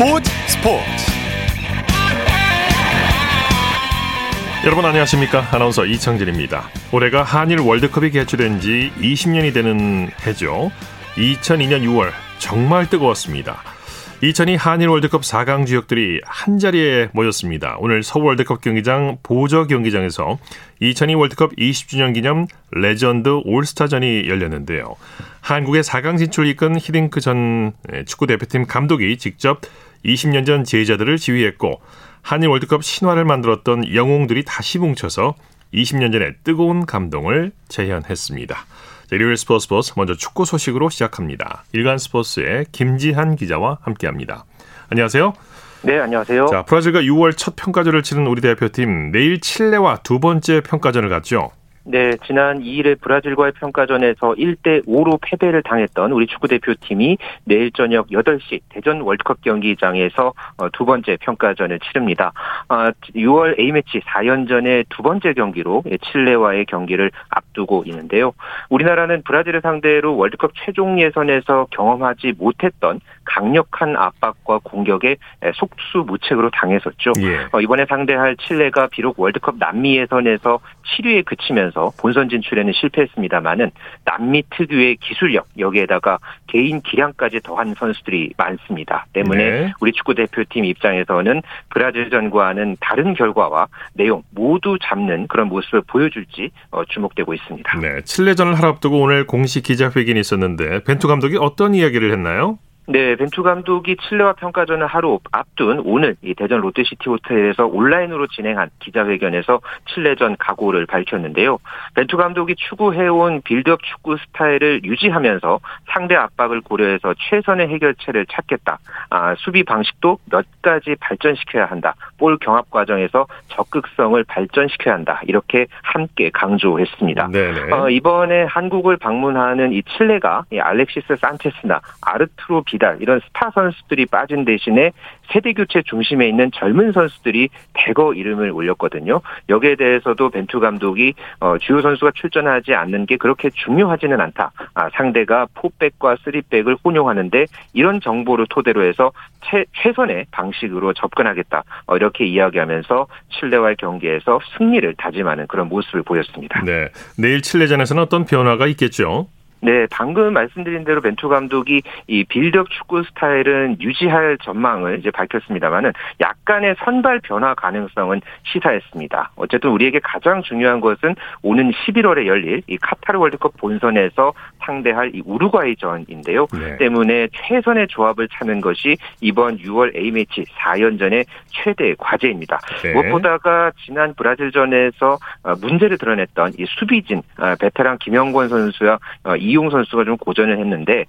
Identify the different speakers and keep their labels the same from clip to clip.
Speaker 1: 스포츠 스포츠. 여러분 안녕하십니까? 아나운서 이창진입니다. 올해가 한일 월드컵이 개최된 지 20년이 되는 해죠. 2002년 6월 정말 뜨거웠습니다. 2002 한일 월드컵 4강 주역들이 한자리에 모였습니다. 오늘 서울 월드컵 경기장 보조 경기장에서 2002 월드컵 20주년 기념 레전드 올스타전이 열렸는데요. 한국의 4강 진출 이끈 히딩크 전 축구 대표팀 감독이 직접 20년 전 제자들을 지휘했고 한일 월드컵 신화를 만들었던 영웅들이 다시 뭉쳐서 20년 전의 뜨거운 감동을 재현했습니다. 일요일 스포츠 스포츠 먼저 축구 소식으로 시작합니다. 일간 스포츠의 김지한 기자와 함께합니다. 안녕하세요.
Speaker 2: 네, 안녕하세요.
Speaker 1: 자, 브라질과 6월 첫 평가전을 치른 우리 대표팀 내일 칠레와 두 번째 평가전을 갖죠.
Speaker 2: 네, 지난 2일에 브라질과의 평가전에서 1대 5로 패배를 당했던 우리 축구 대표팀이 내일 저녁 8시 대전 월드컵 경기장에서 어, 두 번째 평가전을 치릅니다. 6월 아, A매치 4연전의 두 번째 경기로 칠레와의 경기를 앞두고 있는데요. 우리나라는 브라질을 상대로 월드컵 최종 예선에서 경험하지 못했던 강력한 압박과 공격에 속수무책으로 당했었죠. 예. 어, 이번에 상대할 칠레가 비록 월드컵 남미 예선에서 7위에 그치면서 본선 진출에는 실패했습니다만은 남미 특유의 기술력 여기에다가 개인 기량까지 더한 선수들이 많습니다. 때문에 네. 우리 축구 대표팀 입장에서는 브라질전과는 다른 결과와 내용 모두 잡는 그런 모습을 보여줄지 어, 주목되고 있습니다.
Speaker 1: 네, 칠레전을 하루 앞두고 오늘 공식 기자회견이 있었는데 벤투 감독이 어떤 이야기를 했나요?
Speaker 2: 네, 벤투 감독이 칠레와 평가전을 하루 앞둔 오늘 이 대전 롯데시티 호텔에서 온라인으로 진행한 기자회견에서 칠레전 각오를 밝혔는데요. 벤투 감독이 추구해온 빌드업 축구 스타일을 유지하면서 상대 압박을 고려해서 최선의 해결책을 찾겠다. 아, 수비 방식도 몇 가지 발전시켜야 한다. 볼 경합 과정에서 적극성을 발전시켜야 한다. 이렇게 함께 강조했습니다. 어, 이번에 한국을 방문하는 이 칠레가 이 알렉시스 산체스나 아르투로 비달 이런 스타 선수들이 빠진 대신에 세대 교체 중심에 있는 젊은 선수들이 대거 이름을 올렸거든요. 여기에 대해서도 벤투 감독이 어, 주요 선수가 출전하지 않는 게 그렇게 중요하지는 않다. 아, 상대가 포백과 쓰리백을 혼용하는데 이런 정보를 토대로 해서 최, 최선의 방식으로 접근하겠다. 어, 이렇게 이야기하면서 칠레와의 경기에서 승리를 다짐하는 그런 모습을 보였습니다.
Speaker 1: 네, 내일 칠레전에서는 어떤 변화가 있겠죠?
Speaker 2: 네, 방금 말씀드린 대로 벤투 감독이 이 빌드업 축구 스타일은 유지할 전망을 이제 밝혔습니다만은 약간의 선발 변화 가능성은 시사했습니다. 어쨌든 우리에게 가장 중요한 것은 오는 11월에 열릴 이 카타르 월드컵 본선에서 상대할 이 우루과이전인데요. 네. 때문에 최선의 조합을 찾는 것이 이번 6월 A매치 4연전의 최대 과제입니다. 네. 무엇보다가 지난 브라질전에서 어, 문제를 드러냈던 이 수비진 어, 베테랑 김영권 선수와 어, 이용 선수가 좀 고전을 했는데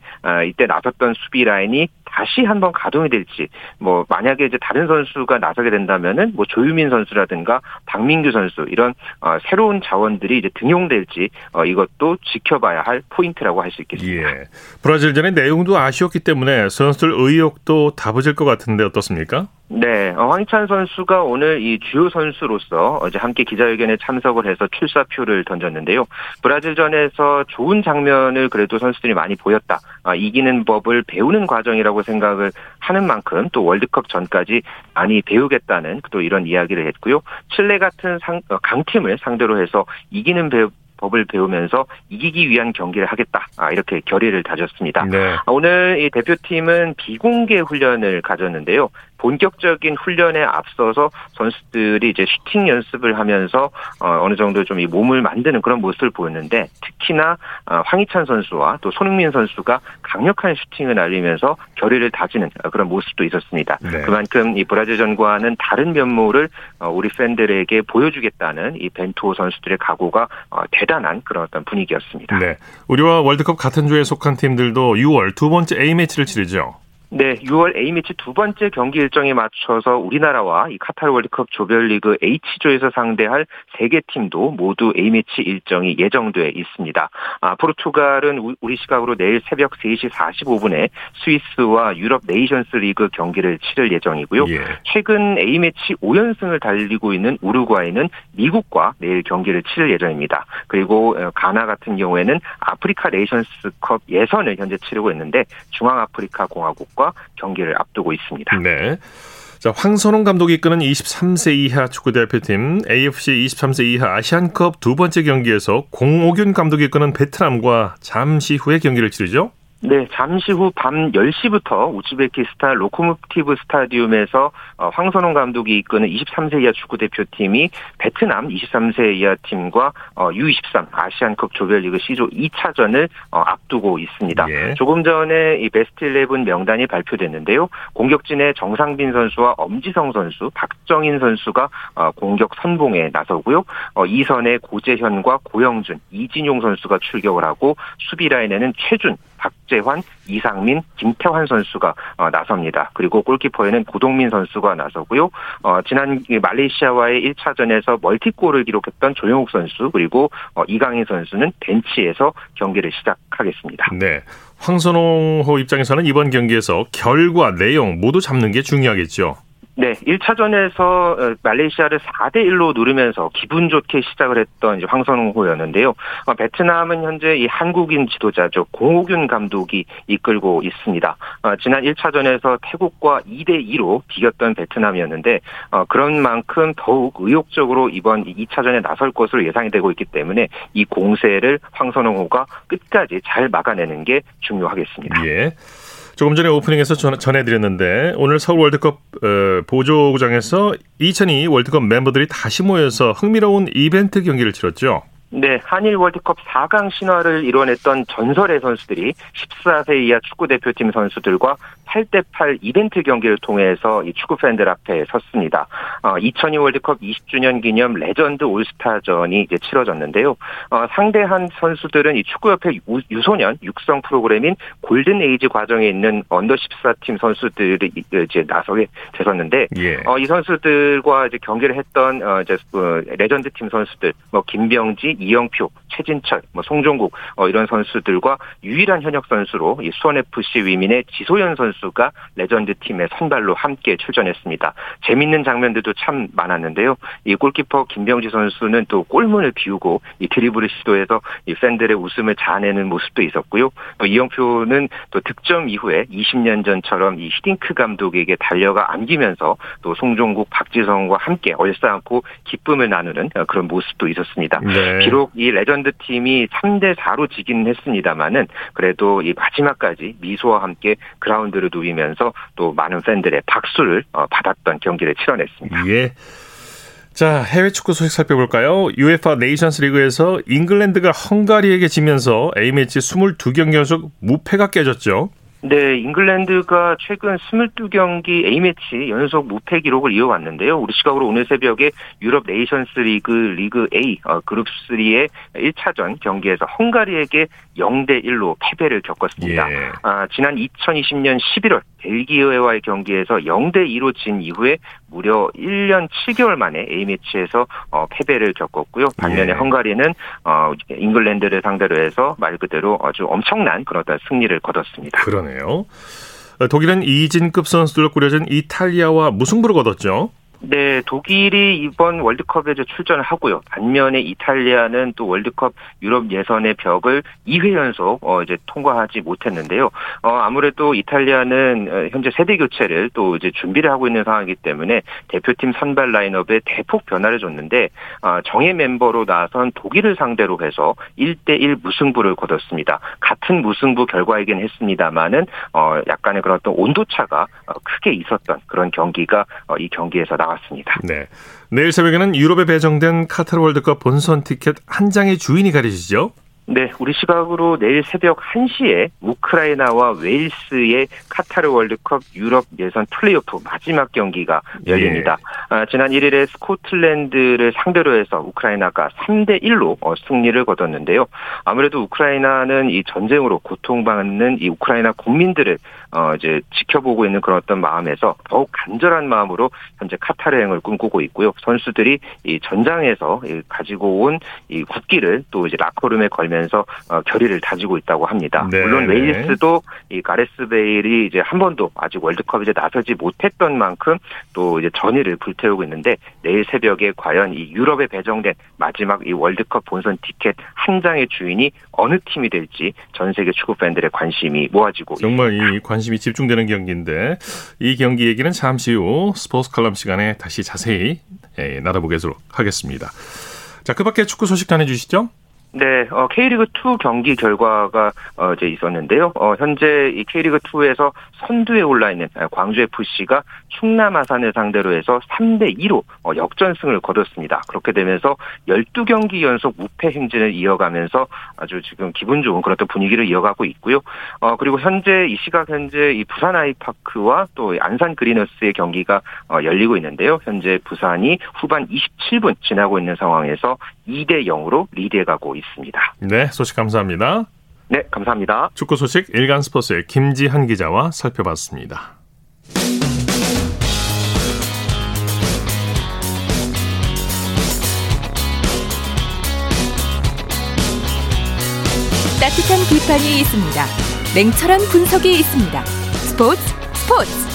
Speaker 2: 이때 나섰던 수비 라인이 다시 한번 가동이 될지 뭐 만약에 이제 다른 선수가 나서게 된다면은 뭐 조유민 선수라든가 박민규 선수 이런 어, 새로운 자원들이 이제 등용될지 어, 이것도 지켜봐야 할 포인트라고 할 수 있겠습니다. 예.
Speaker 1: 브라질전의 내용도 아쉬웠기 때문에 선수들 의욕도 다부질 것 같은데 어떻습니까?
Speaker 2: 네, 어, 황희찬 선수가 오늘 이 주요 선수로서 어제 함께 기자회견에 참석을 해서 출사표를 던졌는데요. 브라질전에서 좋은 장면을 그래도 선수들이 많이 보였다. 아, 이기는 법을 배우는 과정이라고 생각을 하는 만큼 또 월드컵 전까지 많이 배우겠다는 또 이런 이야기를 했고요. 칠레 같은 상, 어, 강팀을 상대로 해서 이기는 배, 법을 배우면서 이기기 위한 경기를 하겠다. 아, 이렇게 결의를 다졌습니다. 네. 오늘 이 대표팀은 비공개 훈련을 가졌는데요. 본격적인 훈련에 앞서서 선수들이 이제 슈팅 연습을 하면서 어, 느 정도 좀 이 몸을 만드는 그런 모습을 보였는데 특히나 어, 황희찬 선수와 또 손흥민 선수가 강력한 슈팅을 날리면서 결의를 다지는 그런 모습도 있었습니다. 네. 그만큼 이 브라질전과는 다른 면모를 어, 우리 팬들에게 보여주겠다는 이 벤투 선수들의 각오가 어, 대단한 그런 어떤 분위기였습니다. 네.
Speaker 1: 우리와 월드컵 같은 조에 속한 팀들도 6월 두 번째 A 매치를 치르죠.
Speaker 2: 네, 6월 A매치 두 번째 경기 일정에 맞춰서 우리나라와 이 카타르 월드컵 조별리그 H조에서 상대할 세 개 팀도 모두 A매치 일정이 예정돼 있습니다. 아, 포르투갈은 우리 시각으로 내일 새벽 3시 45분에 스위스와 유럽 네이션스 리그 경기를 치를 예정이고요. 예. 최근 A매치 5연승을 달리고 있는 우루과이는 미국과 내일 경기를 치를 예정입니다. 그리고 어, 가나 같은 경우에는 아프리카 네이션스컵 예선을 현재 치르고 있는데 중앙아프리카 공화국과 팀과 경기를 앞두고 있습니다.
Speaker 1: 네. 자, 황선홍 감독이 이끄는 23세 이하 축구 대표팀 AFC 23세 이하 아시안컵 두 번째 경기에서 공오균 감독이 이끄는 베트남과 잠시 후에 경기를 치르죠.
Speaker 2: 네, 잠시 후 밤 10시부터 우즈베키스탄 로코모티브 스타디움에서 어, 황선홍 감독이 이끄는 23세 이하 축구 대표팀이 베트남 23세 이하 팀과 U23 어, 아시안컵 조별리그 C조 2차전을 어, 앞두고 있습니다. 예. 조금 전에 이 베스트 11 명단이 발표됐는데요. 공격진의 정상빈 선수와 엄지성 선수, 박정인 선수가 공격 선봉에 나서고요. 이선의 고재현과 고영준, 이진용 선수가 출격을 하고 수비 라인에는 최준, 박재환, 이상민, 김태환 선수가 어, 나섭니다. 그리고 골키퍼에는 고동민 선수가 나서고요. 어, 지난 말레이시아와의 1차전에서 멀티골을 기록했던 조영욱 선수 그리고 어, 이강인 선수는 벤치에서 경기를 시작하겠습니다.
Speaker 1: 네. 황선홍호 입장에서는 이번 경기에서 결과, 내용 모두 잡는 게 중요하겠죠.
Speaker 2: 네, 1차전에서 어, 말레이시아를 4대 1로 누르면서 기분 좋게 시작을 했던 이제 황선홍호였는데요. 어, 베트남은 현재 이 한국인 지도자죠. 공호균 감독이 이끌고 있습니다. 어, 지난 1차전에서 태국과 2대 2로 비겼던 베트남이었는데 그런 만큼 더욱 의욕적으로 이번 2차전에 나설 것으로 예상이 되고 있기 때문에 이 공세를 황선홍호가 끝까지 잘 막아내는 게 중요하겠습니다.
Speaker 1: 예. 조금 전에 오프닝에서 전 해드렸는데 오늘 서울 월드컵 어, 보조구장에서 2002 월드컵 멤버들이 다시 모여서 흥미로운 이벤트 경기를 치렀죠.
Speaker 2: 네, 한일 월드컵 4강 신화를 이뤄냈던 전설의 선수들이 14세 이하 축구 대표팀 선수들과 8대8 이벤트 경기를 통해서 이 축구 팬들 앞에 섰습니다. 어, 2002 월드컵 20주년 기념 레전드 올스타전이 이제 치러졌는데요. 어, 상대한 선수들은 이 축구협회 유소년 육성 프로그램인 골든 에이지 과정에 있는 under 14팀 선수들이 이제 나서게 되었는데 예. 어, 이 선수들과 이제 경기를 했던 어, 이제 그 레전드 팀 선수들 뭐 김병지, 이영표, 최진철, 뭐 송종국 어, 이런 선수들과 유일한 현역 선수로 이 수원 FC 위민의 지소연 선수가 레전드 팀의 선발로 함께 출전했습니다. 재밌는 장면들도 참 많았는데요. 이 골키퍼 김병지 선수는 또 골문을 비우고 이 드리블을 시도해서 이 팬들의 웃음을 자아내는 모습도 있었고요. 또 이영표는 또 득점 이후에 20년 전처럼 이 히딩크 감독에게 달려가 안기면서 또 송종국, 박지성과 함께 얼싸안고 기쁨을 나누는 그런 모습도 있었습니다. 네. 비록 이 레전드 팀이 3대 4로 지긴 했습니다만은 그래도 이 마지막까지 미소와 함께 그라운드를 누비면서 또 많은 팬들의 박수를 어, 받았던 경기를 치러냈습니다.
Speaker 1: 예. 자, 해외 축구 소식 살펴볼까요? UEFA 네이션스 리그에서 잉글랜드가 헝가리에게 지면서 A매치 22경기 연속 무패가 깨졌죠.
Speaker 2: 네, 잉글랜드가 최근 22경기 A매치 연속 무패 기록을 이어왔는데요. 우리 시각으로 오늘 새벽에 유럽 네이션스 리그 리그 A 어, 그룹 3의 1차전 경기에서 헝가리에게 0대 1로 패배를 겪었습니다. 예. 아, 지난 2020년 11월 벨기에와의 경기에서 0대 2로 진 이후에 무려 1년 7개월 만에 A매치에서 어, 패배를 겪었고요. 반면에 예. 헝가리는 어, 잉글랜드를 상대로 해서 말 그대로 아주 엄청난 그런 승리를 거뒀습니다.
Speaker 1: 그러네요. 독일은 이진급 선수들로 꾸려진 이탈리아와 무승부를 거뒀죠.
Speaker 2: 네, 독일이 이번 월드컵에 출전을 하고요. 반면에 이탈리아는 또 월드컵 유럽 예선의 벽을 2회 연속 어 이제 통과하지 못했는데요. 어 아무래도 이탈리아는 어, 현재 세대 교체를 또 이제 준비를 하고 있는 상황이기 때문에 대표팀 선발 라인업에 대폭 변화를 줬는데 어 정예 멤버로 나선 독일을 상대로 해서 1대1 무승부를 거뒀습니다. 같은 무승부 결과이긴 했습니다만은 어 약간의 그런 어떤 온도 차가 어, 크게 있었던 그런 경기가 어, 이 경기에서 나 나왔습니다.
Speaker 1: 네. 내일 새벽에는 유럽에 배정된 카타르 월드컵 본선 티켓 한 장의 주인이 가려지죠?
Speaker 2: 네, 우리 시각으로 내일 새벽 1시에 우크라이나와 웨일스의 카타르 월드컵 유럽 예선 플레이오프 마지막 경기가 열립니다. 예. 아, 지난 1일에 스코틀랜드를 상대로 해서 우크라이나가 3대 1로 어, 승리를 거뒀는데요. 아무래도 우크라이나는 이 전쟁으로 고통받는 이 우크라이나 국민들을 어, 이제 지켜보고 있는 그런 어떤 마음에서 더욱 간절한 마음으로 현재 카타르 행을 꿈꾸고 있고요. 선수들이 이 전장에서 가지고 온 이 국기를 또 이제 라커룸에 걸면서 어, 결의를 다지고 있다고 합니다. 네. 물론 웨일스도 이 가레스 베일이 이제 한 번도 아직 월드컵 이제 나서지 못했던 만큼 또 이제 전의를 불태우고 있는데 내일 새벽에 과연 이 유럽에 배정된 마지막 이 월드컵 본선 티켓 한 장의 주인이 어느 팀이 될지 전 세계 축구 팬들의 관심이 모아지고
Speaker 1: 정말
Speaker 2: 있습니다.
Speaker 1: 이 관심 관심이 집중되는 경기인데 이 경기 얘기는 잠시 후 스포츠 칼럼 시간에 다시 자세히 예, 나눠보겠도록 하겠습니다. 자, 그 밖에 축구 소식 전해주시죠.
Speaker 2: 네, 어, K리그 2 경기 결과가 어, 이제 있었는데요. 어, 현재 이 K리그 2에서 선두에 올라 있는 광주 FC가 충남 아산을 상대로 해서 3대 2로 어, 역전승을 거뒀습니다. 그렇게 되면서 12경기 연속 무패 행진을 이어가면서 아주 지금 기분 좋은 그런 분위기를 이어가고 있고요. 어, 그리고 현재 이 시각 현재 이 부산 아이파크와 또 안산 그리너스의 경기가 어, 열리고 있는데요. 현재 부산이 후반 27분 지나고 있는 상황에서 2대 0으로 리드해 가고 있습니다.
Speaker 1: 네, 소식 감사합니다.
Speaker 2: 네, 감사합니다.
Speaker 1: 축구 소식 일간 스포츠의 김지한 기자와 살펴봤습니다.
Speaker 3: 따뜻한 비판이 있습니다. 냉철한 분석이 있습니다. 스포츠 스포츠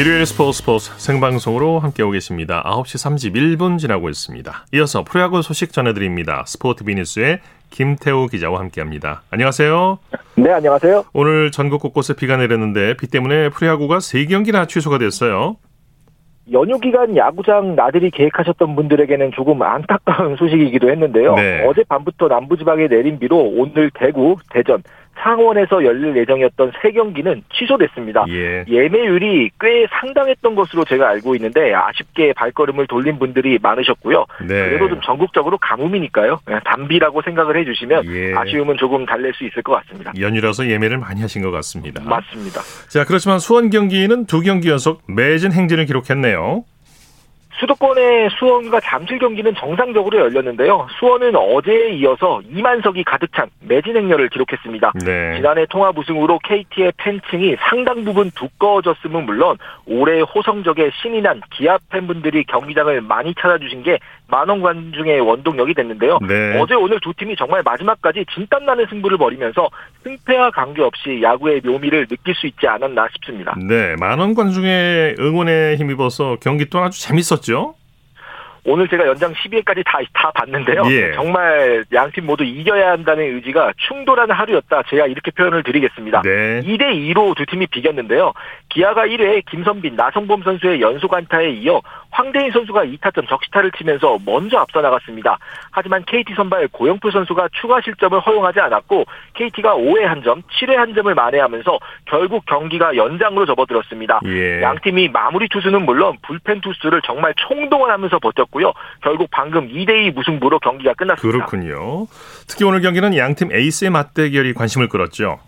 Speaker 1: 일요일 스포츠 스포츠 생방송으로 함께하고 계십니다. 9시 31분 지나고 있습니다. 이어서 프로야구 소식 전해드립니다. 스포츠 비니스의 김태우 기자와 함께합니다. 안녕하세요.
Speaker 4: 네, 안녕하세요.
Speaker 1: 오늘 전국 곳곳에 비가 내렸는데 비 때문에 프로야구가 3경기나 취소가 됐어요.
Speaker 4: 연휴 기간 야구장 나들이 계획하셨던 분들에게는 조금 안타까운 소식이기도 했는데요.
Speaker 1: 네.
Speaker 4: 어젯밤부터 남부지방에 내린 비로 오늘 대구, 대전, 창원에서 열릴 예정이었던 세 경기는 취소됐습니다.
Speaker 1: 예.
Speaker 4: 예매율이 꽤 상당했던 것으로 제가 알고 있는데 아쉽게 발걸음을 돌린 분들이 많으셨고요.
Speaker 1: 네.
Speaker 4: 그래도 좀 전국적으로 가뭄이니까요. 예, 단비라고 생각을 해주시면
Speaker 1: 예.
Speaker 4: 아쉬움은 조금 달랠 수 있을 것 같습니다.
Speaker 1: 연휴라서 예매를 많이 하신 것 같습니다.
Speaker 4: 맞습니다.
Speaker 1: 자, 그렇지만 수원 경기는 두 경기 연속 매진 행진을 기록했네요.
Speaker 4: 수도권의 수원과 잠실 경기는 정상적으로 열렸는데요. 수원은 어제에 이어서 2만석이 가득 찬 매진 행렬을 기록했습니다.
Speaker 1: 네.
Speaker 4: 지난해 통합 우승으로 KT의 팬층이 상당 부분 두꺼워졌음은 물론 올해 호성적의 신이 난 기아 팬분들이 경기장을 많이 찾아주신 게 만원 관 중의 원동력이 됐는데요.
Speaker 1: 네.
Speaker 4: 어제 오늘 두 팀이 정말 마지막까지 진땀나는 승부를 벌이면서 승패와 관계없이 야구의 묘미를 느낄 수 있지 않았나 싶습니다.
Speaker 1: 네, 만원 관 중의 응원에 힘입어서 경기 또한 아주 재밌었죠.
Speaker 4: 오늘 제가 연장 12회까지 다, 다 봤는데요.
Speaker 1: 예.
Speaker 4: 정말 양팀 모두 이겨야 한다는 의지가 충돌하는 하루였다. 제가 이렇게 표현을 드리겠습니다.
Speaker 1: 네.
Speaker 4: 2대2로 두 팀이 비겼는데요. 기아가 1회에 김선빈, 나성범 선수의 연속 안타에 이어 황대인 선수가 2타점 적시타를 치면서 먼저 앞서 나갔습니다. 하지만 KT 선발 고영표 선수가 추가 실점을 허용하지 않았고 KT가 5회 한 점, 7회 한 점을 만회하면서 결국 경기가 연장으로 접어들었습니다.
Speaker 1: 예.
Speaker 4: 양 팀이 마무리 투수는 물론 불펜 투수를 정말 총동원하면서 버텼고요. 결국 방금 2대2 무승부로 경기가 끝났습니다.
Speaker 1: 그렇군요. 특히 오늘 경기는 양팀 에이스의 맞대결이 관심을 끌었죠.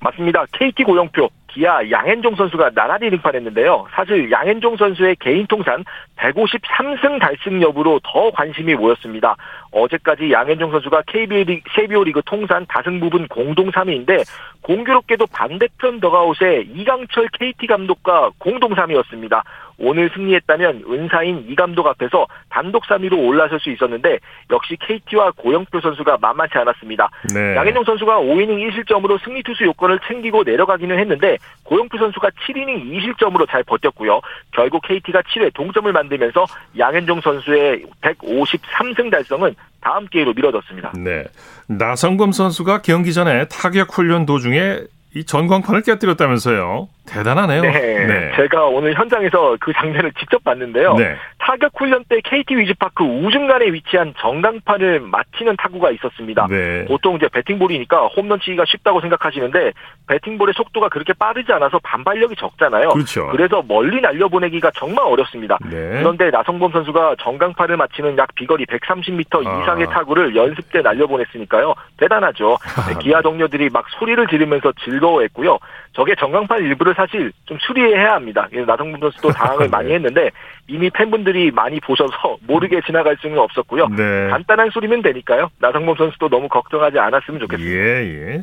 Speaker 4: 맞습니다. KT 고영표, 기아 양현종 선수가 나란히 등판했는데요. 사실 양현종 선수의 개인 통산 153승 달승 여부로 더 관심이 모였습니다. 어제까지 양현종 선수가 KBO 리그, 리그 통산 다승 부분 공동 3위인데 공교롭게도 반대편 더가웃의 이강철 KT 감독과 공동 3위였습니다. 오늘 승리했다면 은사인 이 감독 앞에서 단독 3위로 올라설 수 있었는데 역시 KT와 고영표 선수가 만만치 않았습니다.
Speaker 1: 네.
Speaker 4: 양현종 선수가 5이닝 1실점으로 승리 투수 요건을 챙기고 내려가기는 했는데 고영표 선수가 7이닝 2실점으로 잘 버텼고요. 결국 KT가 7회 동점을 만들면서 양현종 선수의 153승 달성은 다음 기회로 미뤄졌습니다.
Speaker 1: 네. 나성범 선수가 경기 전에 타격 훈련 도중에 이 전광판을 깨뜨렸다면서요. 대단하네요.
Speaker 4: 네, 제가 오늘 현장에서 그 장면을 직접 봤는데요.
Speaker 1: 네.
Speaker 4: 타격 훈련 때 KT 위즈파크 우중간에 위치한 전광판을 맞히는 타구가 있었습니다.
Speaker 1: 네.
Speaker 4: 보통 이제 배팅볼이니까 홈런 치기가 쉽다고 생각하시는데 배팅볼의 속도가 그렇게 빠르지 않아서 반발력이 적잖아요.
Speaker 1: 그렇죠.
Speaker 4: 그래서 멀리 날려보내기가 정말 어렵습니다.
Speaker 1: 네.
Speaker 4: 그런데 나성범 선수가 전광판을 맞히는 약 비거리 130m
Speaker 1: 아.
Speaker 4: 이상의 타구를 연습 때 날려보냈으니까요. 대단하죠. 네, 기아 동료들이 막 소리를 지르면서 즐거워했고요. 저게 전광판 일부를 사실 좀 수리해야 합니다. 그래서 나성범 선수도 당황을
Speaker 1: 네.
Speaker 4: 많이 했는데 이미 팬분들이 많이 보셔서 모르게 지나갈 수는 없었고요.
Speaker 1: 네.
Speaker 4: 간단한 수리면 되니까요. 나성범 선수도 너무 걱정하지 않았으면 좋겠습니다.
Speaker 1: 예, 예.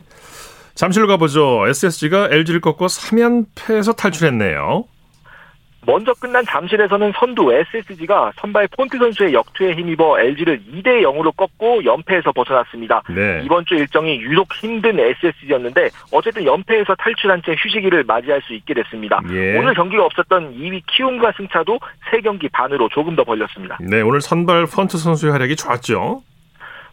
Speaker 1: 잠실로 가보죠. SSG가 LG를 꺾고 3연패에서 탈출했네요.
Speaker 4: 먼저 끝난 잠실에서는 선두 SSG가 선발 폰트 선수의 역투에 힘입어 LG를 2대 0으로 꺾고 연패에서 벗어났습니다.
Speaker 1: 네.
Speaker 4: 이번 주 일정이 유독 힘든 SSG였는데 어쨌든 연패에서 탈출한 채 휴식기를 맞이할 수 있게 됐습니다.
Speaker 1: 예.
Speaker 4: 오늘 경기가 없었던 2위 키움과 승차도 3경기 반으로 조금 더 벌렸습니다.
Speaker 1: 네, 오늘 선발 펀트 선수의 활약이 좋았죠.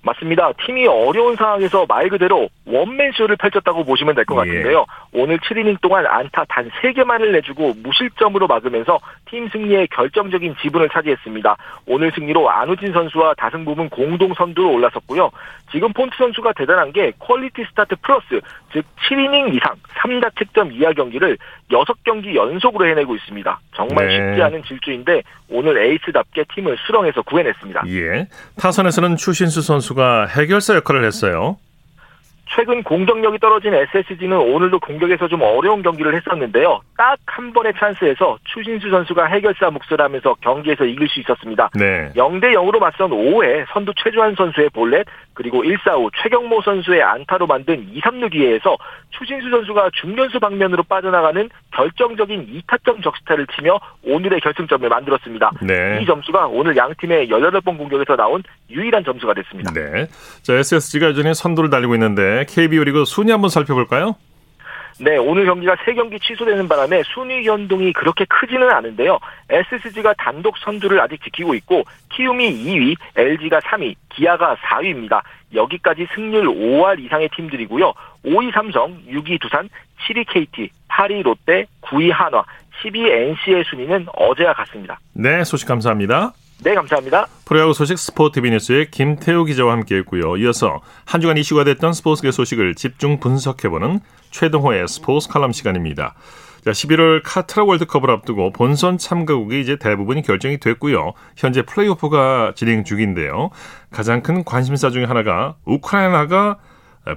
Speaker 4: 맞습니다. 팀이 어려운 상황에서 말 그대로 원맨쇼를 펼쳤다고 보시면 될 것 같은데요. 예. 오늘 7이닝 동안 안타 단 3개만을 내주고 무실점으로 막으면서 팀 승리에 결정적인 지분을 차지했습니다. 오늘 승리로 안우진 선수와 다승 부분 공동 선두로 올라섰고요. 지금 폰트 선수가 대단한 게 퀄리티 스타트 플러스 즉 7이닝 이상 3자책점 이하 경기를 6경기 연속으로 해내고 있습니다. 정말 네. 쉽지 않은 질주인데 오늘 에이스답게 팀을 수렁해서 구해냈습니다.
Speaker 1: 예. 타선에서는 추신수 선수 가 해결사 역할을 했어요.
Speaker 4: 최근 공격력이 떨어진 SSG는 오늘도 공격에서 좀 어려운 경기를 했었는데요. 딱 한 번의 찬스에서 추신수 선수가 해결사 몫을 하면서 경기에서 이길 수 있었습니다. 네. 0대 0으로 맞선 5회 선두 최주환 선수의 볼넷 그리고 1, 4, 5 최경모 선수의 안타로 만든 2, 3루 기회에서 추신수 선수가 중견수 방면으로 빠져나가는 결정적인 2타점 적시타를 치며 오늘의 결승점을 만들었습니다. 네. 이 점수가 오늘 양 팀의 18번 공격에서 나온 유일한 점수가 됐습니다.
Speaker 1: 네. 자, SSG가 여전히 선두를 달리고 있는데 KBO 리그 순위 한번 살펴볼까요?
Speaker 4: 네, 오늘 경기가 3경기 취소되는 바람에 순위 변동이 그렇게 크지는 않은데요. SSG가 단독 선두를 아직 지키고 있고 키움이 2위, LG가 3위, 기아가 4위입니다. 여기까지 승률 5할 이상의 팀들이고요. 5위 삼성, 6위 두산, 7위 KT, 8위 롯데, 9위 한화, 10위 NC의 순위는 어제와 같습니다.
Speaker 1: 네, 소식 감사합니다.
Speaker 4: 네, 감사합니다.
Speaker 1: 프로야구 소식 스포티비 뉴스의 김태우 기자와 함께했고요. 이어서 한 주간 이슈가 됐던 스포츠계 소식을 집중 분석해보는 최동호의 스포츠 칼럼 시간입니다. 자, 11월 카트라 월드컵을 앞두고 본선 참가국이 이제 대부분이 결정이 됐고요. 현재 플레이오프가 진행 중인데요. 가장 큰 관심사 중에 하나가 우크라이나가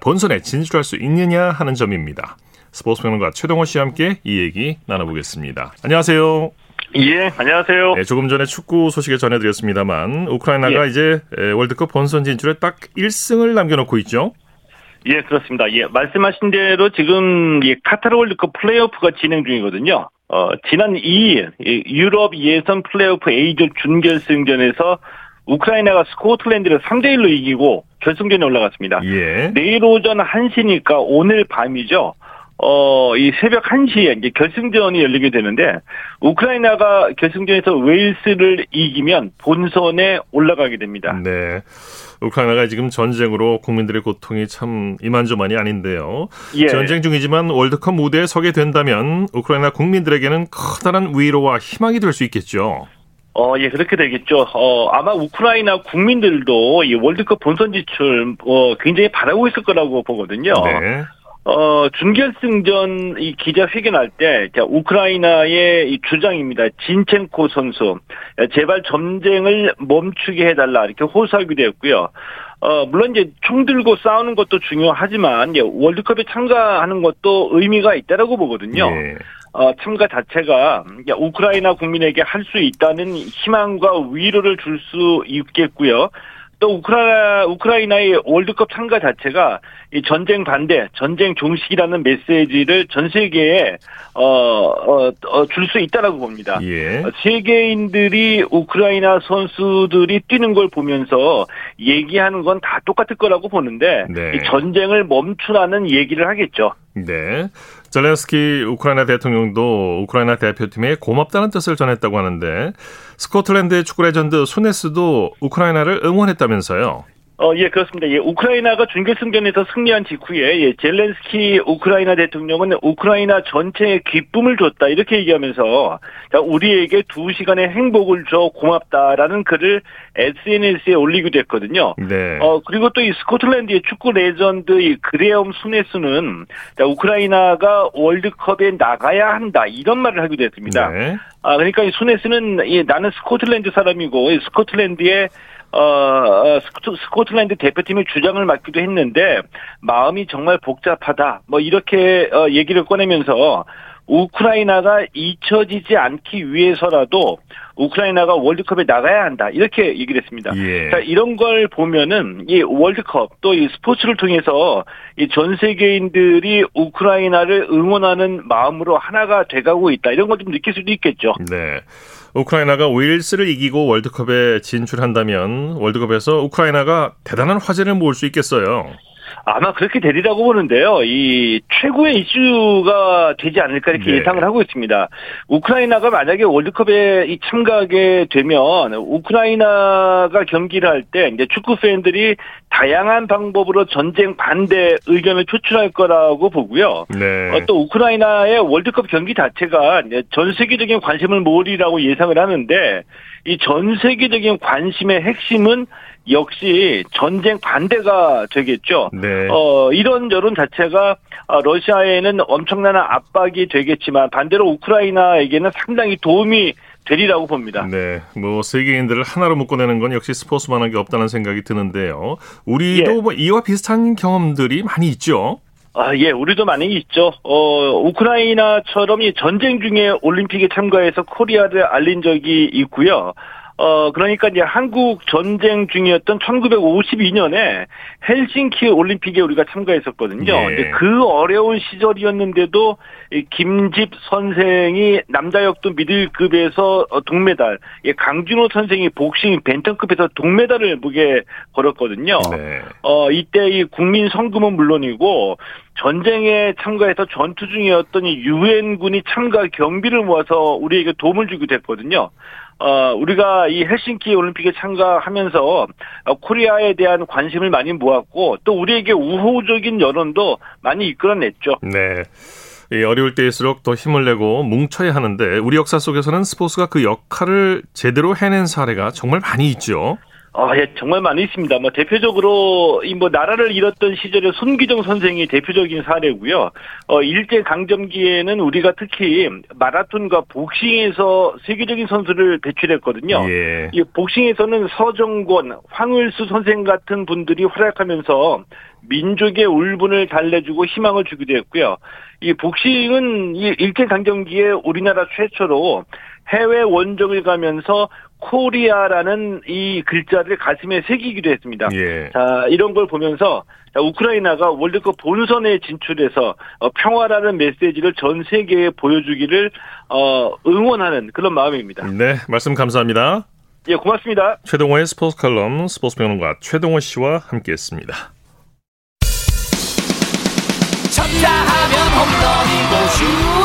Speaker 1: 본선에 진출할 수 있느냐 하는 점입니다. 스포츠 평론가 최동호 씨와 함께 이 얘기 나눠보겠습니다. 안녕하세요.
Speaker 5: 예, 안녕하세요.
Speaker 1: 네, 조금 전에 축구 소식을 전해드렸습니다만 우크라이나가 예. 이제 월드컵 본선 진출에 딱 1승을 남겨놓고 있죠.
Speaker 5: 예, 그렇습니다. 예, 말씀하신 대로 지금 이 카타르 월드컵 플레이오프가 진행 중이거든요. 어, 지난 2일 유럽 예선 플레이오프 A조 준결승전에서 우크라이나가 스코틀랜드를 3대 1로 이기고 결승전에 올라갔습니다. 예. 내일 오전 1시니까 오늘 밤이죠. 어, 이 새벽 1시에 이제 결승전이 열리게 되는데, 우크라이나가 결승전에서 웨일스를 이기면 본선에 올라가게 됩니다.
Speaker 1: 네. 우크라이나가 지금 전쟁으로 국민들의 고통이 참 이만저만이 아닌데요. 예. 전쟁 중이지만 월드컵 무대에 서게 된다면 우크라이나 국민들에게는 커다란 위로와 희망이 될 수 있겠죠.
Speaker 5: 어, 예, 그렇게 되겠죠. 어, 아마 우크라이나 국민들도 이 월드컵 본선 지출, 어, 굉장히 바라고 있을 거라고 보거든요. 네. 어, 준결승전 이 기자회견할 때, 자, 우크라이나의 이 주장입니다. 진첸코 선수. 제발 전쟁을 멈추게 해달라. 이렇게 호소하기도 했고요. 어, 물론 이제 총 들고 싸우는 것도 중요하지만, 예, 월드컵에 참가하는 것도 의미가 있다라고 보거든요. 네. 어, 참가 자체가 우크라이나 국민에게 할 수 있다는 희망과 위로를 줄 수 있겠고요. 또 우크라이나 우크라이나의 월드컵 참가 자체가 이 전쟁 반대, 전쟁 종식이라는 메시지를 전 세계에 어어줄 어, 수 있다라고 봅니다. 예. 세계인들이 우크라이나 선수들이 뛰는 걸 보면서 얘기하는 건 다 똑같을 거라고 보는데 네. 이 전쟁을 멈추라는 얘기를 하겠죠.
Speaker 1: 네. 젤렌스키 우크라이나 대통령도 우크라이나 대표팀에 고맙다는 뜻을 전했다고 하는데 스코틀랜드의 축구 레전드 소네스도 우크라이나를 응원했다면서요.
Speaker 5: 어, 예, 그렇습니다. 예, 우크라이나가 준결승전에서 승리한 직후에, 예, 젤렌스키 우크라이나 대통령은 우크라이나 전체에 기쁨을 줬다, 이렇게 얘기하면서, 자, 우리에게 두 시간의 행복을 줘 고맙다라는 글을 SNS에 올리기도 했거든요. 네. 어, 그리고 또 이 스코틀랜드의 축구 레전드 이 그레엄 수네스는, 자, 우크라이나가 월드컵에 나가야 한다, 이런 말을 하기도 했습니다. 네. 아, 그러니까 이 수네스는, 예, 나는 스코틀랜드 사람이고, 스코틀랜드의 어, 어 스코틀랜드 대표팀의 주장을 맡기도 했는데 마음이 정말 복잡하다. 뭐 이렇게 어, 얘기를 꺼내면서 우크라이나가 잊혀지지 않기 위해서라도 우크라이나가 월드컵에 나가야 한다 이렇게 얘기를 했습니다. 예. 자 이런 걸 보면은 이 월드컵 또 이 스포츠를 통해서 이 전 세계인들이 우크라이나를 응원하는 마음으로 하나가 돼가고 있다 이런 걸 좀 느낄 수도 있겠죠.
Speaker 1: 네. 우크라이나가 웨일스를 이기고 월드컵에 진출한다면 월드컵에서 우크라이나가 대단한 화제를 모을 수 있겠어요.
Speaker 5: 아마 그렇게 되리라고 보는데요. 이 최고의 이슈가 되지 않을까 이렇게
Speaker 1: 네.
Speaker 5: 예상을 하고 있습니다. 우크라이나가 만약에 월드컵에 이 참가하게 되면 우크라이나가 경기를 할 때 이제 축구 팬들이 다양한 방법으로 전쟁 반대 의견을 표출할 거라고 보고요.
Speaker 1: 네.
Speaker 5: 어, 또 우크라이나의 월드컵 경기 자체가 전 세계적인 관심을 모으리라고 예상을 하는데 이 전 세계적인 관심의 핵심은 역시 전쟁 반대가 되겠죠.
Speaker 1: 네.
Speaker 5: 어, 이런 여론 자체가 어, 러시아에는 엄청난 압박이 되겠지만 반대로 우크라이나에게는 상당히 도움이 되리라고 봅니다.
Speaker 1: 네, 뭐 세계인들을 하나로 묶어내는 건 역시 스포츠만한 게 없다는 생각이 드는데요. 우리도
Speaker 5: 예.
Speaker 1: 뭐 이와 비슷한 경험들이 많이 있죠.
Speaker 5: 아, 예, 우리도 많이 있죠. 어, 우크라이나처럼 이 전쟁 중에 올림픽에 참가해서 코리아를 알린 적이 있고요. 어, 그러니까 이제 한국 전쟁 중이었던 1952년에 헬싱키 올림픽에 우리가 참가했었거든요.
Speaker 1: 예.
Speaker 5: 그 어려운 시절이었는데도 이 김성집 선생이 남자 역도 미들급에서 어, 동메달, 이 강준호 선생이 복싱 밴텀급에서 동메달을 목에 걸었거든요.
Speaker 1: 네.
Speaker 5: 어, 이때 이 국민 성금은 물론이고 전쟁에 참가해서 전투 중이었던 이 유엔군이 참가 경비를 모아서 우리에게 도움을 주기도 했거든요. 어, 우리가 이 헬싱키 올림픽에 참가하면서 어, 코리아에 대한 관심을 많이 모았고 또 우리에게 우호적인 여론도 많이 이끌어냈죠.
Speaker 1: 네. 이 어려울 때일수록 더 힘을 내고 뭉쳐야 하는데 우리 역사 속에서는 스포츠가 그 역할을 제대로 해낸 사례가 정말 많이 있죠.
Speaker 5: 아, 예, 정말 많이 있습니다. 뭐, 대표적으로, 이 뭐, 나라를 잃었던 시절에 손기정 선생이 대표적인 사례고요. 어, 일제 강점기에는 우리가 특히 마라톤과 복싱에서 세계적인 선수를 배출했거든요.
Speaker 1: 예.
Speaker 5: 이 복싱에서는 서정권, 황을수 선생 같은 분들이 활약하면서 민족의 울분을 달래주고 희망을 주기도 했고요. 이 복싱은 이 일제 강점기에 우리나라 최초로 해외 원정을 가면서 코리아라는 이 글자를 가슴에 새기기도 했습니다.
Speaker 1: 예.
Speaker 5: 자, 이런 걸 보면서 자, 우크라이나가 월드컵 본선에 진출해서 어, 평화라는 메시지를 전 세계에 보여주기를 어, 응원하는 그런 마음입니다.
Speaker 1: 네, 말씀 감사합니다.
Speaker 5: 예, 고맙습니다.
Speaker 1: 최동호의 스포츠 칼럼 스포츠 평론가 최동호 씨와 함께했습니다.
Speaker 6: 쳤다 하면 홈런이고 슛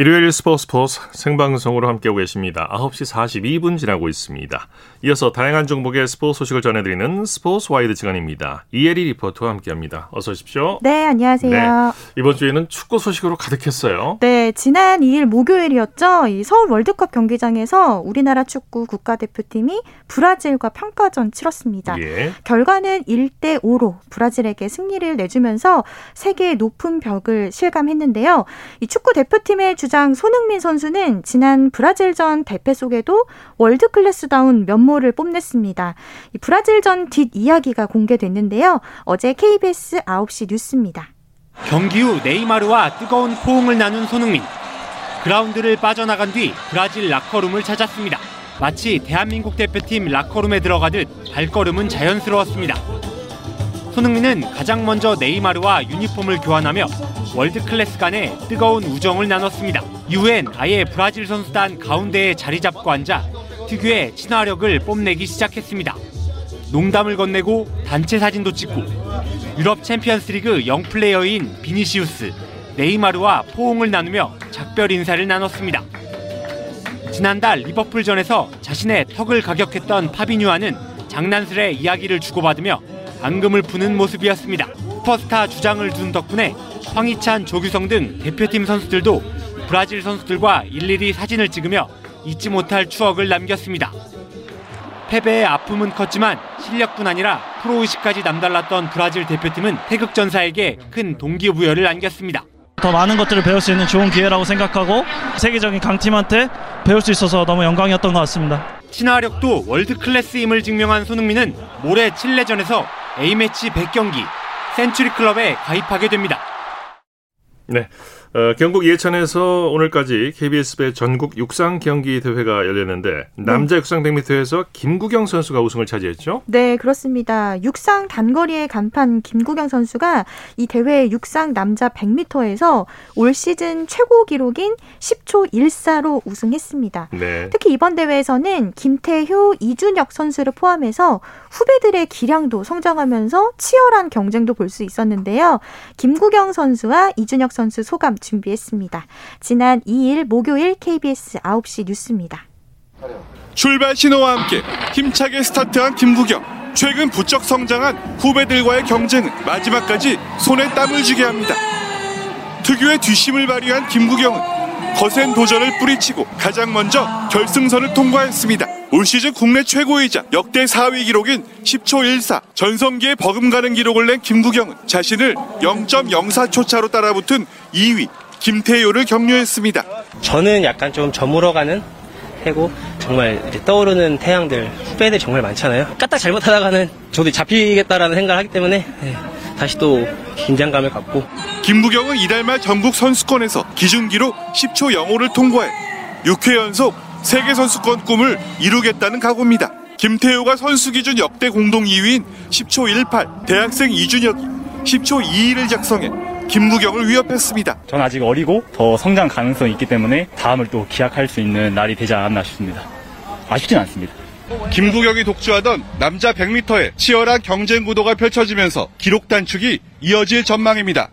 Speaker 1: 일요일 스포츠 스포츠 생방송으로 함께하고 계십니다. 9시 42분 지나고 있습니다. 이어서 다양한 종목의 스포츠 소식을 전해드리는 스포츠 와이드 시간입니다. 이혜리 리포터와 함께합니다. 어서 오십시오.
Speaker 7: 네, 안녕하세요.
Speaker 1: 이번 주에는 축구 소식으로 가득했어요.
Speaker 7: 네, 지난 2일 목요일이었죠. 이 서울 월드컵 경기장에서 우리나라 축구 국가대표팀이 브라질과 평가전 치렀습니다.
Speaker 1: 예.
Speaker 7: 결과는 1대 5로 브라질에게 승리를 내주면서 세계의 높은 벽을 실감했는데요. 이 축구 대표팀의 주장 손흥민 선수는 지난 브라질전 대패 속에도 world class다운 면모를 뽐냈습니다. 이 브라질전 뒷 이야기가 공개됐는데요. 어제 KBS 9시 뉴스입니다.
Speaker 8: 경기 후 네이마르와 뜨거운 포옹을 나눈 손흥민. 그라운드를 빠져나간 뒤 브라질 라커룸을 찾았습니다. 마치 대한민국 대표팀 라커룸에 들어가듯 발걸음은 자연스러웠습니다. 손흥민은 가장 먼저 네이마르와 유니폼을 교환하며 world class 간의 뜨거운 우정을 나눴습니다. 이후엔 아예 브라질 선수단 가운데에 자리 잡고 앉아 특유의 친화력을 뽐내기 시작했습니다. 농담을 건네고 단체 사진도 찍고 유럽 챔피언스리그 young player인 비니시우스, 네이마르와 포옹을 나누며 작별 인사를 나눴습니다. 지난달 리버풀전에서 자신의 턱을 가격했던 파비뉴아는 장난스레 이야기를 주고받으며 앙금을 푸는 모습이었습니다. 슈퍼스타 주장을 둔 덕분에 황희찬, 조규성 등 대표팀 선수들도 브라질 선수들과 일일이 사진을 찍으며 잊지 못할 추억을 남겼습니다. 패배의 아픔은 컸지만 실력뿐 아니라 프로 의식까지 남달랐던 브라질 대표팀은 태극 전사에게 큰 동기부여를 안겼습니다.
Speaker 9: 더 많은 것들을 배울 수 있는 좋은 기회라고 생각하고 세계적인 강팀한테 배울 수 있어서 너무 영광이었던 것 같습니다.
Speaker 8: 친화력도 world class임을 증명한 손흥민은 모레 칠레전에서 A매치 100경기 century club에 가입하게 됩니다.
Speaker 1: 네. 어, 경북 예천에서 오늘까지 KBS 배 전국 육상 경기 대회가 열렸는데 남자 육상 100m에서 김국영 선수가 우승을 차지했죠?
Speaker 7: 네, 그렇습니다. 육상 단거리의 간판 김국영 선수가 이 대회 육상 남자 100m에서 올 시즌 최고 기록인 10초 14로 우승했습니다.
Speaker 1: 네.
Speaker 7: 특히 이번 대회에서는 김태효, 이준혁 선수를 포함해서 후배들의 기량도 성장하면서 치열한 경쟁도 볼 수 있었는데요. 김구경 선수와 이준혁 선수 소감 준비했습니다. 지난 2일 목요일 KBS 9시 뉴스입니다.
Speaker 10: 출발 신호와 함께 힘차게 스타트한 김구경. 최근 부쩍 성장한 후배들과의 경쟁은 마지막까지 손에 땀을 쥐게 합니다. 특유의 뒷심을 발휘한 김구경은 거센 도전을 뿌리치고 가장 먼저 결승선을 통과했습니다. 올 시즌 국내 최고이자 역대 4위 기록인 10초 14 전성기에 버금가는 기록을 낸 김구경은 자신을 0.04초 차로 따라붙은 2위 김태효를 격려했습니다.
Speaker 11: 저는 약간 좀 저물어가는 해고 정말 떠오르는 태양들 후배들 정말 많잖아요. 까딱 잘못하다가는 저도 잡히겠다라는 생각을 하기 때문에 네, 다시 또 긴장감을 갖고
Speaker 10: 김부경은 이달 말 전국 선수권에서 기준 기록 10초 05를 통과해 6회 연속 세계 선수권 꿈을 이루겠다는 각오입니다. 김태효가 선수 기준 역대 공동 2위인 10초 18 대학생 이준혁이 10초 22를 작성해 김부경을 위협했습니다.
Speaker 12: 전 아직 어리고 더 성장 가능성이 있기 때문에 다음을 또 기약할 수 있는 날이 되지 않았나 싶습니다. 아쉽진 않습니다.
Speaker 10: 김부경이 독주하던 남자 100m의 치열한 경쟁 구도가 펼쳐지면서 기록 단축이 이어질 전망입니다.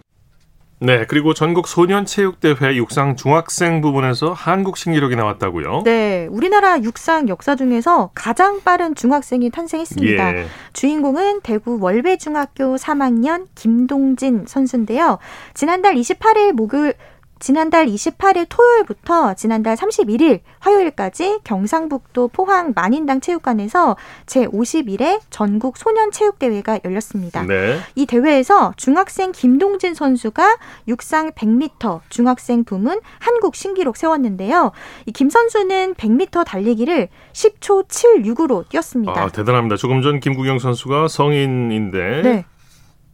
Speaker 1: 네, 그리고 전국 소년체육대회 육상 중학생 부분에서 한국 신기록이 나왔다고요?
Speaker 7: 네, 우리나라 육상 역사 중에서 가장 빠른 중학생이 탄생했습니다.
Speaker 1: 예.
Speaker 7: 주인공은 대구 월배중학교 3학년 김동진 선수인데요. 지난달 28일 목요일 지난달 28일 토요일부터 지난달 31일 화요일까지 경상북도 포항 만인당 체육관에서 제51회 전국 소년 체육 대회가 열렸습니다.
Speaker 1: 네.
Speaker 7: 이 대회에서 중학생 김동진 선수가 육상 100m 중학생 부문 한국 신기록 세웠는데요. 이 김 선수는 100m 달리기를 10초 76으로 뛰었습니다.
Speaker 1: 아, 대단합니다. 조금 전 김구경 선수가 성인인데
Speaker 7: 네.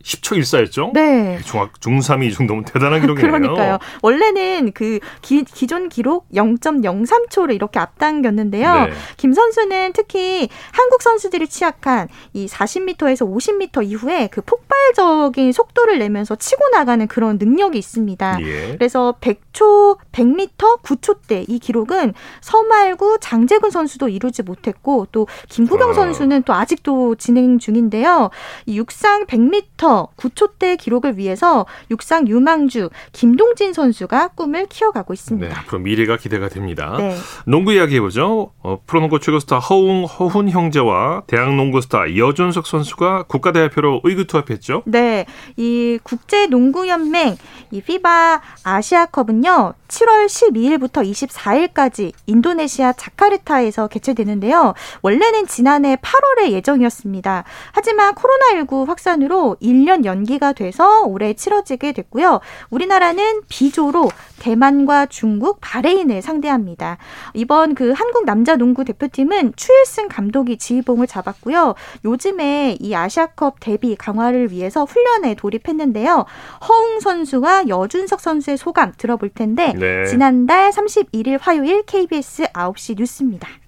Speaker 1: 10초 1사였죠?
Speaker 7: 네.
Speaker 1: 중학 중3이 이 정도면 대단한 기록이네요.
Speaker 7: 그러니까요. 원래는 그 기, 기존 기록 0.03초를 이렇게 앞당겼는데요.
Speaker 1: 네.
Speaker 7: 김 선수는 특히 한국 선수들이 취약한 이 40m에서 50m 이후에 그 폭발적인 속도를 내면서 치고 나가는 그런 능력이 있습니다.
Speaker 1: 예.
Speaker 7: 그래서 100초, 100m 9초대 이 기록은 서말구 장재근 선수도 이루지 못했고 또 김구경
Speaker 1: 아.
Speaker 7: 선수는 또 아직도 진행 중인데요. 이 육상 100m 9초대 기록을 위해서 육상 유망주 김동진 선수가 꿈을 키워가고
Speaker 1: 네,
Speaker 7: 있습니다.
Speaker 1: 앞으로 미래가 기대가 됩니다.
Speaker 7: 네.
Speaker 1: 농구 이야기 해보죠. 어, 프로농구 최고 스타 허웅, 허훈 형제와 대학 농구 스타 여준석 선수가 국가대표로 의기투합했죠.
Speaker 7: 네, 이 국제농구연맹 이 피바 아시아컵은요 7월 12일부터 24일까지 인도네시아 자카르타에서 개최되는데요. 원래는 지난해 8월에 예정이었습니다. 하지만 코로나19 확산으로 1년 연기가 돼서 올해 치러지게 됐고요. 우리나라는 B조로 대만과 중국, 바레인을 상대합니다. 이번 그 한국 남자 농구 대표팀은 추일승 감독이 지휘봉을 잡았고요. 요즘에 이 아시아컵 대비 강화를 위해서 훈련에 돌입했는데요. 허웅 선수와 여준석 선수의 소감 들어볼 텐데
Speaker 1: 네.
Speaker 7: 지난달 31일 화요일 KBS 9시 뉴스입니다.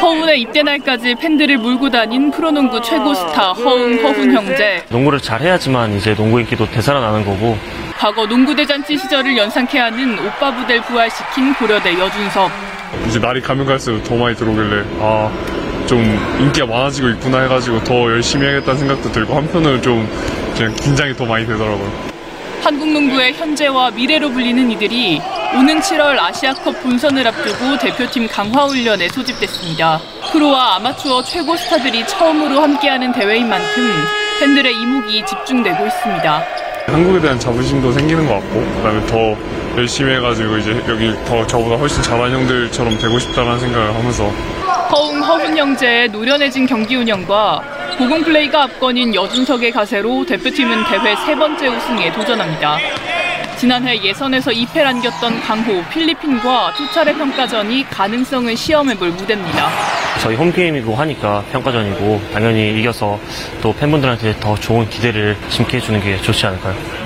Speaker 13: 허훈의 입대 날까지 팬들을 몰고 다닌 프로농구 최고 스타 허웅 허훈 형제.
Speaker 14: 농구를 잘해야지만 이제 농구 인기도 되살아나는 거고
Speaker 13: 과거 농구 대잔치 시절을 연상케 하는 오빠 부대를 부활시킨 고려대 여준석.
Speaker 15: 이제 날이 가면 갈수록 더 많이 들어오길래 아 좀 인기가 많아지고 있구나 해가지고 더 열심히 해야겠다는 생각도 들고 한편으로는 좀 그냥 긴장이 더 많이 되더라고요.
Speaker 13: 한국 농구의 현재와 미래로 불리는 이들이 오는 7월 아시아컵 본선을 앞두고 대표팀 강화 훈련에 소집됐습니다. 프로와 아마추어 최고 스타들이 처음으로 함께하는 대회인 만큼 팬들의 이목이 집중되고 있습니다.
Speaker 15: 한국에 대한 자부심도 생기는 것 같고 그다음에 더 열심히 해가지고 이제 여기 더 저보다 훨씬 잘한 형들처럼 되고 싶다는 생각을 하면서
Speaker 13: 허웅 허훈 형제의 노련해진 경기 운영과 고공 플레이가 압권인 여준석의 가세로 대표팀은 대회 세 번째 우승에 도전합니다. 지난해 예선에서 2패를 안겼던 강호 필리핀과 두 차례 평가전이 가능성을 시험해볼 무대입니다.
Speaker 14: 저희 홈게임이고 하니까 평가전이고 당연히 이겨서 또 팬분들한테 더 좋은 기대를 심게 해주는 게 좋지 않을까요?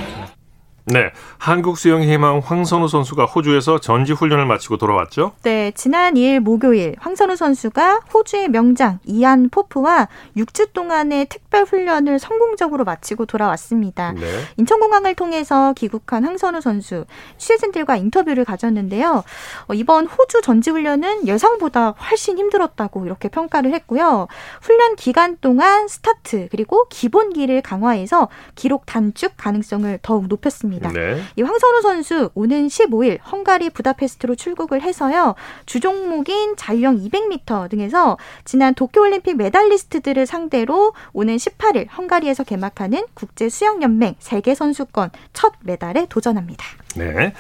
Speaker 1: 네, 한국 수영 희망 황선우 선수가 호주에서 전지 훈련을 마치고 돌아왔죠.
Speaker 7: 네, 지난 2일 목요일 황선우 선수가 호주의 명장 이안 포프와 6주 동안의 특별 훈련을 성공적으로 마치고 돌아왔습니다.
Speaker 1: 네.
Speaker 7: 인천공항을 통해서 귀국한 황선우 선수 취재진들과 인터뷰를 가졌는데요. 어, 이번 호주 전지 훈련은 예상보다 훨씬 힘들었다고 이렇게 평가를 했고요. 훈련 기간 동안 스타트 그리고 기본기를 강화해서 기록 단축 가능성을 더욱 높였습니다.
Speaker 1: 네.
Speaker 7: 이 황선우 선수 오는 15일 헝가리 부다페스트로 출국을 해서요. 주종목인 자유형 200m 등에서 지난 도쿄올림픽 메달리스트들을 상대로 오는 18일 헝가리에서 개막하는 국제 수영연맹 세계 선수권 첫 메달에 도전합니다.
Speaker 1: 네.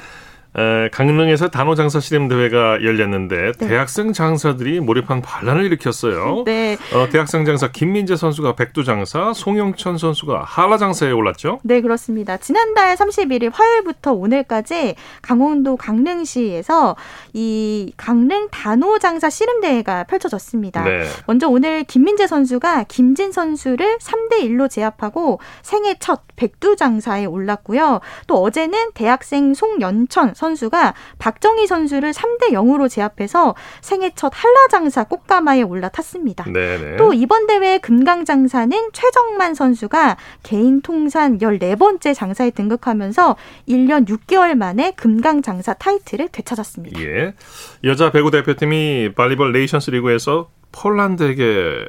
Speaker 1: 에, 강릉에서 단호 장사 시름 대회가 열렸는데
Speaker 7: 네.
Speaker 1: 대학생 장사들이 몰입한 반란을 일으켰어요.
Speaker 7: 네.
Speaker 1: 어, 대학생 장사 김민재 선수가 백두 장사, 송영천 선수가 한라 장사에 올랐죠.
Speaker 7: 네, 그렇습니다. 지난달 31일 화요일부터 오늘까지 강원도 강릉시에서 이 강릉 단호장사 씨름대회가 펼쳐졌습니다.
Speaker 1: 네.
Speaker 7: 먼저 오늘 김민재 선수가 김진 선수를 3대 1로 제압하고 생애 첫 백두 장사에 올랐고요. 또 어제는 대학생 송연천 선수가 박정희 선수를 3대 0으로 제압해서 생애 첫 한라장사 꽃가마에 올라탔습니다.
Speaker 1: 네네.
Speaker 7: 또 이번 대회 금강장사는 최정만 선수가 개인 통산 14번째 장사에 등극하면서 1년 6개월 만에 금강장사 타이틀을 되찾았습니다.
Speaker 1: 예. 여자 배구 대표팀이 발리볼 네이션스 리그에서 폴란드에게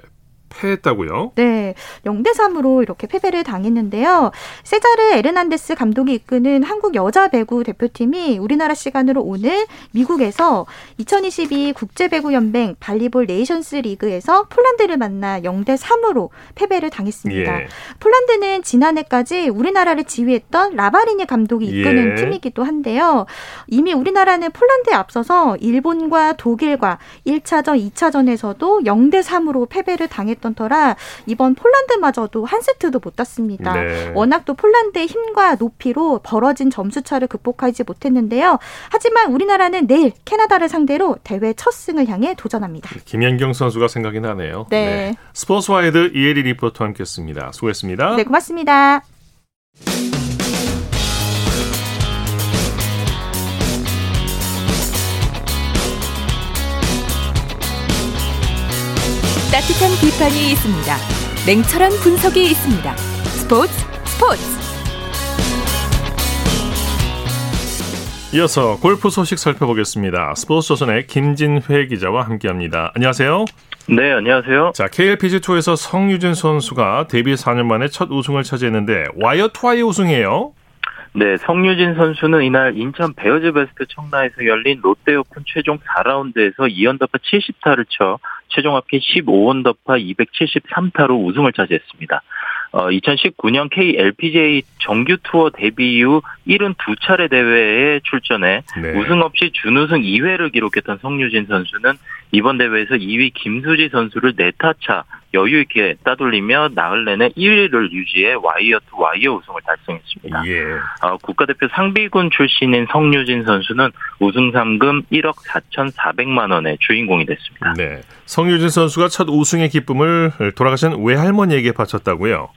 Speaker 1: 패했다고요?
Speaker 7: 네, 0대 3으로 이렇게 패배를 당했는데요. 세자르 에르난데스 감독이 이끄는 한국 여자 배구 대표팀이 우리나라 시간으로 오늘 미국에서 2022 국제 배구 연맹 발리볼 네이션스 리그에서 폴란드를 만나 0대 3으로 패배를 당했습니다.
Speaker 1: 예.
Speaker 7: 폴란드는 지난해까지 우리나라를 지휘했던 라바리니 감독이 이끄는
Speaker 1: 예.
Speaker 7: 팀이기도 한데요. 이미 우리나라는 폴란드에 앞서서 일본과 독일과 1차전, 2차전에서도 0대 3으로 패배를 당했던 터라 이번 폴란드마저도 한 세트도 못 땄습니다.
Speaker 1: 네.
Speaker 7: 워낙 또 폴란드의 힘과 높이로 벌어진 점수차를 극복하지 못했는데요. 하지만 우리나라는 내일 캐나다를 상대로 대회 첫 승을 향해 도전합니다.
Speaker 1: 김연경 선수가 생각이 나네요.
Speaker 7: 네.
Speaker 1: 스포츠와이드 이혜리 리포터와 함께했습니다. 수고했습니다.
Speaker 7: 네, 고맙습니다.
Speaker 3: 따뜻한 비판이 있습니다. 냉철한 분석이 있습니다. 스포츠 스포츠.
Speaker 1: 이어서 골프 소식 살펴보겠습니다. 스포츠조선의 김진회 기자와 함께합니다. 안녕하세요.
Speaker 16: 네, 안녕하세요.
Speaker 1: 자, KLPGA 투어에서 성유진 선수가 데뷔 4년 만에 첫 우승을 차지했는데 와이어 투아이 우승이에요.
Speaker 16: 네, 성유진 선수는 이날 인천 베어즈 베스트 청라에서 열린 롯데오픈 최종 4라운드에서 2언더파 70타를 쳐 최종 합계 15언더파 273타로 우승을 차지했습니다. 어, 2019년 KLPGA 정규 투어 데뷔 이후 72차례 대회에 출전해
Speaker 1: 네.
Speaker 16: 우승 없이 준우승 2회를 기록했던 성유진 선수는 이번 대회에서 2위 김수지 선수를 4타차 여유 있게 따돌리며 나흘 내내 1위를 유지해 와이어 투 와이어 우승을 달성했습니다.
Speaker 1: 예.
Speaker 16: 어, 국가대표 상비군 출신인 성유진 선수는 우승 상금 1억 4,400만 원의 주인공이 됐습니다.
Speaker 1: 네. 성유진 선수가 첫 우승의 기쁨을 돌아가신 외할머니에게 바쳤다고요.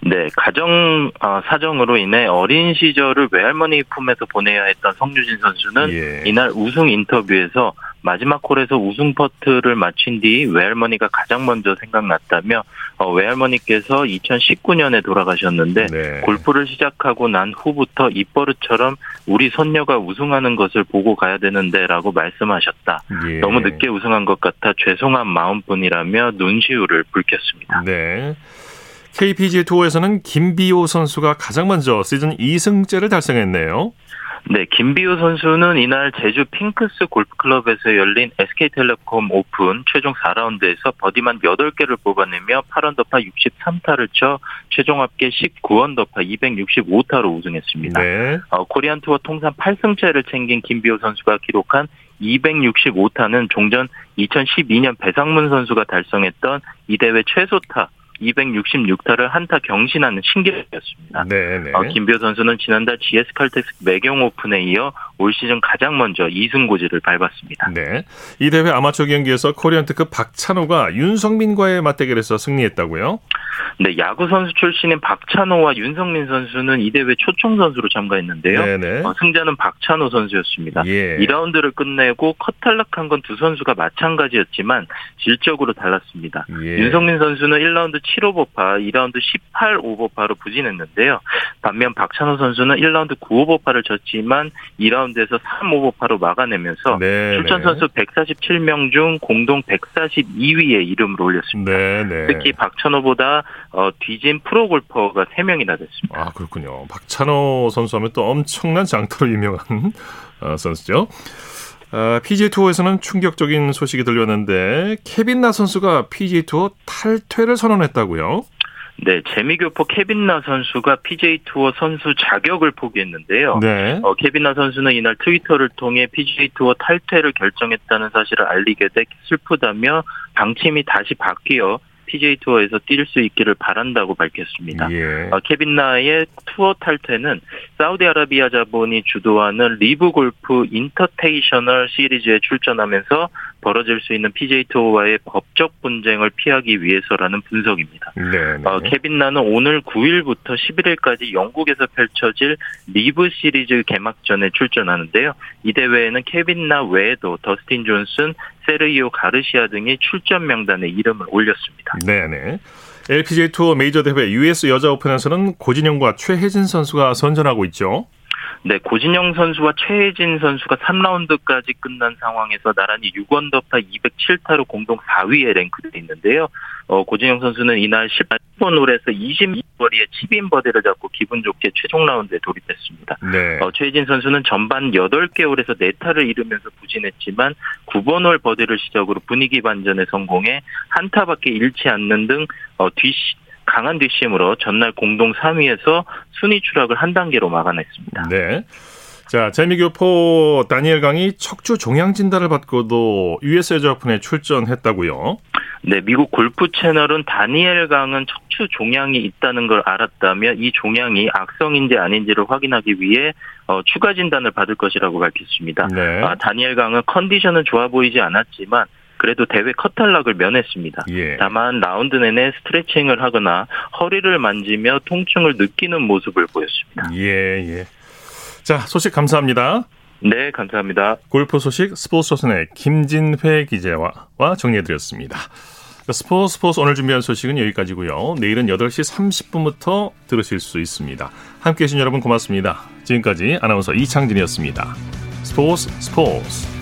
Speaker 16: 네, 가정 어, 사정으로 인해 어린 시절을 외할머니 품에서 보내야 했던 성유진 선수는
Speaker 1: 예.
Speaker 16: 이날 우승 인터뷰에서 마지막 홀에서 우승 퍼트를 마친 뒤 외할머니가 가장 먼저 생각났다며 어, 외할머니께서 2019년에 돌아가셨는데
Speaker 1: 네.
Speaker 16: 골프를 시작하고 난 후부터 입버릇처럼 우리 손녀가 우승하는 것을 보고 가야 되는데라고 말씀하셨다.
Speaker 1: 예.
Speaker 16: 너무 늦게 우승한 것 같아 죄송한 마음뿐이라며 눈시울을 붉혔습니다.
Speaker 1: 네. KPGA 투어에서는 김비오 선수가 가장 먼저 시즌 2승째를 달성했네요.
Speaker 16: 네, 김비오 선수는 이날 제주 핑크스 골프클럽에서 열린 SK텔레콤 오픈 최종 4라운드에서 버디만 8개를 뽑아내며 8언더파 63타를 쳐 최종 합계 19언더파 265타로 우승했습니다.
Speaker 1: 네.
Speaker 16: 어, 코리안 투어 통산 8승째를 챙긴 김비호 선수가 기록한 265타는 종전 2012년 배상문 선수가 달성했던 이 대회 최소타 266타를 한타 경신하는 신기록이었습니다.
Speaker 1: 네, 네.
Speaker 16: 어, 김비호 선수는 지난달 GS 칼텍스 매경 오픈에 이어 올 시즌 가장 먼저 2승 고지를 밟았습니다.
Speaker 1: 네. 이 대회 아마추어 경기에서 코리안 특급 박찬호가 윤성민과의 맞대결에서 승리했다고요?
Speaker 16: 네, 야구 선수 출신인 박찬호와 윤성민 선수는 이 대회 초청 선수로 참가했는데요.
Speaker 1: 네네.
Speaker 16: 어, 승자는 박찬호 선수였습니다.
Speaker 1: 예.
Speaker 16: 2라운드를 끝내고 컷 탈락한 건 두 선수가 마찬가지였지만 질적으로 달랐습니다.
Speaker 1: 예.
Speaker 16: 윤성민 선수는 1라운드 7오버파, 2라운드 18오버파로 부진했는데요. 반면 박찬호 선수는 1라운드 9오버파를 졌지만 2라운드에서 3오버파로 막아내면서
Speaker 1: 네,
Speaker 16: 출전
Speaker 1: 네.
Speaker 16: 선수 147명 중 공동 142위에 이름을 올렸습니다.
Speaker 1: 네, 네.
Speaker 16: 특히 박찬호보다 어, 뒤진 프로골퍼가 3명이나 됐습니다.
Speaker 1: 아, 그렇군요. 박찬호 선수 하면 또 엄청난 장타로 유명한 어, 선수죠. 아, PGA 투어에서는 충격적인 소식이 들렸는데 케빈 나 선수가 PGA 투어 탈퇴를 선언했다고요?
Speaker 16: 네, 재미교포 케빈 나 선수가 PGA 투어 선수 자격을 포기했는데요.
Speaker 1: 네.
Speaker 16: 어, 케빈 나 선수는 이날 트위터를 통해 PGA 투어 탈퇴를 결정했다는 사실을 알리게 돼 슬프다며 방침이 다시 바뀌어 PGA 투어에서 뛸 수 있기를 바란다고 밝혔습니다.
Speaker 1: 예.
Speaker 16: 어, 케빈 나의 투어 탈퇴는 사우디아라비아 자본이 주도하는 리브 골프 인터내셔널 시리즈에 출전하면서 벌어질 수 있는 PGA 투어와의 법적 분쟁을 피하기 위해서라는 분석입니다.
Speaker 1: 네.
Speaker 16: 어, 케빈 나는 오는 9일부터 11일까지 영국에서 펼쳐질 리브 시리즈 개막전에 출전하는데요. 이 대회에는 케빈 나 외에도 더스틴 존슨, 세르히오 가르시아 등이 출전 명단에 이름을 올렸습니다.
Speaker 1: 네네. LPGA 투어 메이저 대회 US 여자 오픈에서는 고진영과 최혜진 선수가 선전하고 있죠.
Speaker 16: 네, 고진영 선수와 최혜진 선수가 3라운드까지 끝난 상황에서 나란히 6언더파 207타로 공동 4위에 랭크되어 있는데요. 어, 고진영 선수는 이날 18번 홀에서 22거리에 칩인 버디를 잡고 기분 좋게 최종 라운드에 돌입했습니다.
Speaker 1: 네.
Speaker 16: 어, 최혜진 선수는 전반 8개 홀에서 4타를 잃으면서 부진했지만 9번 홀 버디를 시작으로 분위기 반전에 성공해 한타밖에 잃지 않는 등 어, 뒤 강한 뒷심으로 전날 공동 3위에서 순위 추락을 한 단계로 막아냈습니다.
Speaker 1: 네. 자, 재미교포 다니엘 강이 척추 종양 진단을 받고도 US 여자 오픈에 출전했다고요.
Speaker 16: 네, 미국 골프 채널은 다니엘 강은 척추 종양이 있다는 걸 알았다며 이 종양이 악성인지 아닌지를 확인하기 위해 어, 추가 진단을 받을 것이라고 밝혔습니다.
Speaker 1: 네.
Speaker 16: 아, 다니엘 강은 컨디션은 좋아 보이지 않았지만 그래도 대회 컷 탈락을 면했습니다.
Speaker 1: 예.
Speaker 16: 다만 라운드 내내 스트레칭을 하거나 허리를 만지며 통증을 느끼는 모습을 보였습니다.
Speaker 1: 예, 예. 자, 소식 감사합니다.
Speaker 16: 네, 감사합니다.
Speaker 1: 골프 소식 스포츠 조선의 김진회 기자와 정리해드렸습니다. 스포츠 스포츠 오늘 준비한 소식은 여기까지고요. 내일은 8시 30분부터 들으실 수 있습니다. 함께해 주신 여러분 고맙습니다. 지금까지 아나운서 이창진이었습니다. 스포츠 스포츠